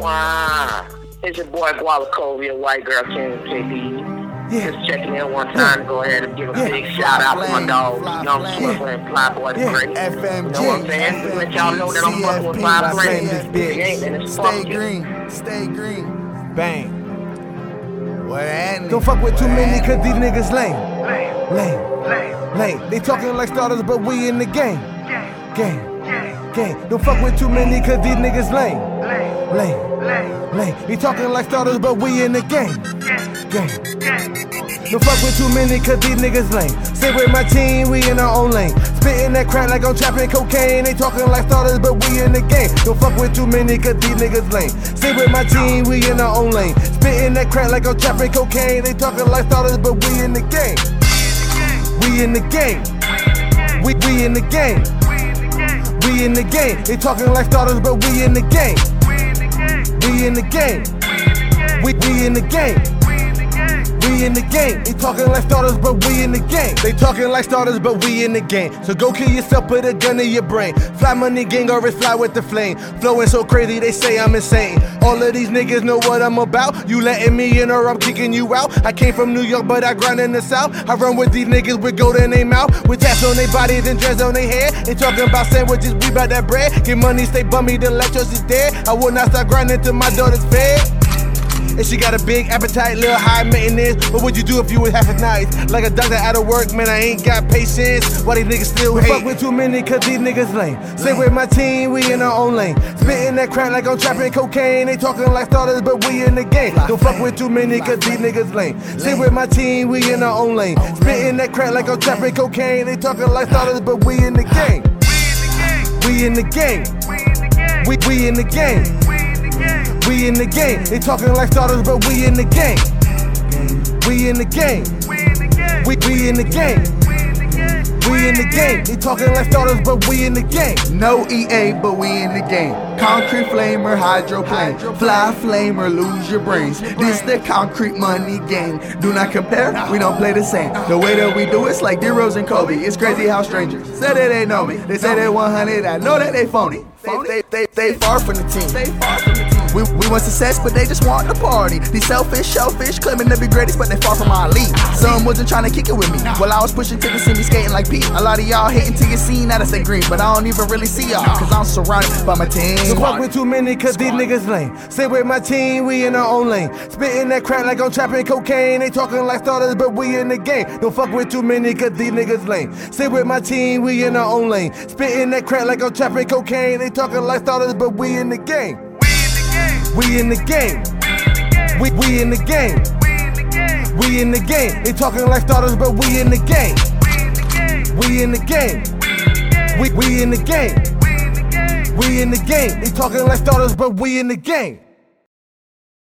Wow. It's your boy Gualacovia, white girl King KD. Yeah. Just checking in one time to go ahead and give a Yeah. big shout out to my Fly Young Flame. Swizzler and Flyboy Yeah. Great. FMG. You know what I'm saying? Let y'all know that I'm fucking with Fly my Flame. flame This is bitch. And big. it's Stay green. Stay green. Bang. Don't fuck with too many cause these niggas lame. Lame. Lame. They talking like starters, but we in the game. Game. Game. Don't fuck with too many cause these niggas lame. Lame. Lame. They talking like starters, but we in the game. Game. Don't fuck with too many cause these niggas lame. Stay with my team, we in our own lane. Spitting that crack like I'm trapping cocaine. They talking like starters, but we in the game. Don't fuck with too many cause these niggas lame. Stay with my team, we in our own lane. Spitting that crack like I'm trapping cocaine. They talking like starters, but we in the game. We in the game. We we in the game. We in the game. They talking like starters, but we in the game. We in the game. We we in the game. We in the game. They talking like starters, but we in the game. They talking like starters, but we in the game. So go kill yourself, with a gun in your brain. Fly money gang or it's fly with the flame. Flowing so crazy, they say I'm insane. All of these niggas know what I'm about. You letting me in or I'm kicking you out. I came from New York, but I grind in the South. I run with these niggas with gold in their mouth. With tats on their bodies and dreads on their hair. They talking about sandwiches, we bout that bread. Get money, stay bummy, the lactose is dead. I will not stop grinding till my daughter's fed. And she got a big appetite, little high maintenance. What would you do if you was half as nice? Like a doctor out of work, man, I ain't got patience. Why these niggas still hate? Fuck with too many, cause these niggas lame. Stay with my team, we in our own lane. Spitting that crack like I'm trapping cocaine. They talking like starters, but we in the game. Don't fuck with too many, cause these niggas lame. Stay with my team, we in our own lane. Spitting that crack like I'm trapping cocaine. They talking like starters, but we in the game. We in the game. We we in the game. We in the game. They talking like starters, but we in the game. We in the game. We we in the game. We in the game. They talking like starters, but we in the game. No EA, but we in the game. Concrete flamer, hydroplane. Fly flamer, lose your brains. This the concrete money game. Do not compare, we don't play the same. The way that we do it's like D-Rose and Kobe. It's crazy how strangers say that they know me. They say they 100, I know that they phony. They, they, they, they far from the team. They far from the team. We, we want success, but they just want the party. These selfish, shellfish, claiming to be greatest, but they far from our league. Some wasn't trying to kick it with me. While I was pushing to the me skating like Pete. A lot of y'all hating till you seen that I say green, but I don't even really see y'all, cause I'm surrounded by my team. Don't fuck with too many, cause these niggas lame. Stay with my team, we in our own lane. Spitting that crack like I'm trapping cocaine. They talking like starters, but we in the game. Don't fuck with too many, cause these niggas lame. Stay with my team, we in our own lane. Spitting that crack like I'm trapping cocaine. They talking like starters, but we in the game. We in the game. We we in the game. We in the game. They talking like starters, but we in the game. We in the game. We we in the game. We in the game. They talking like starters, but we in the game.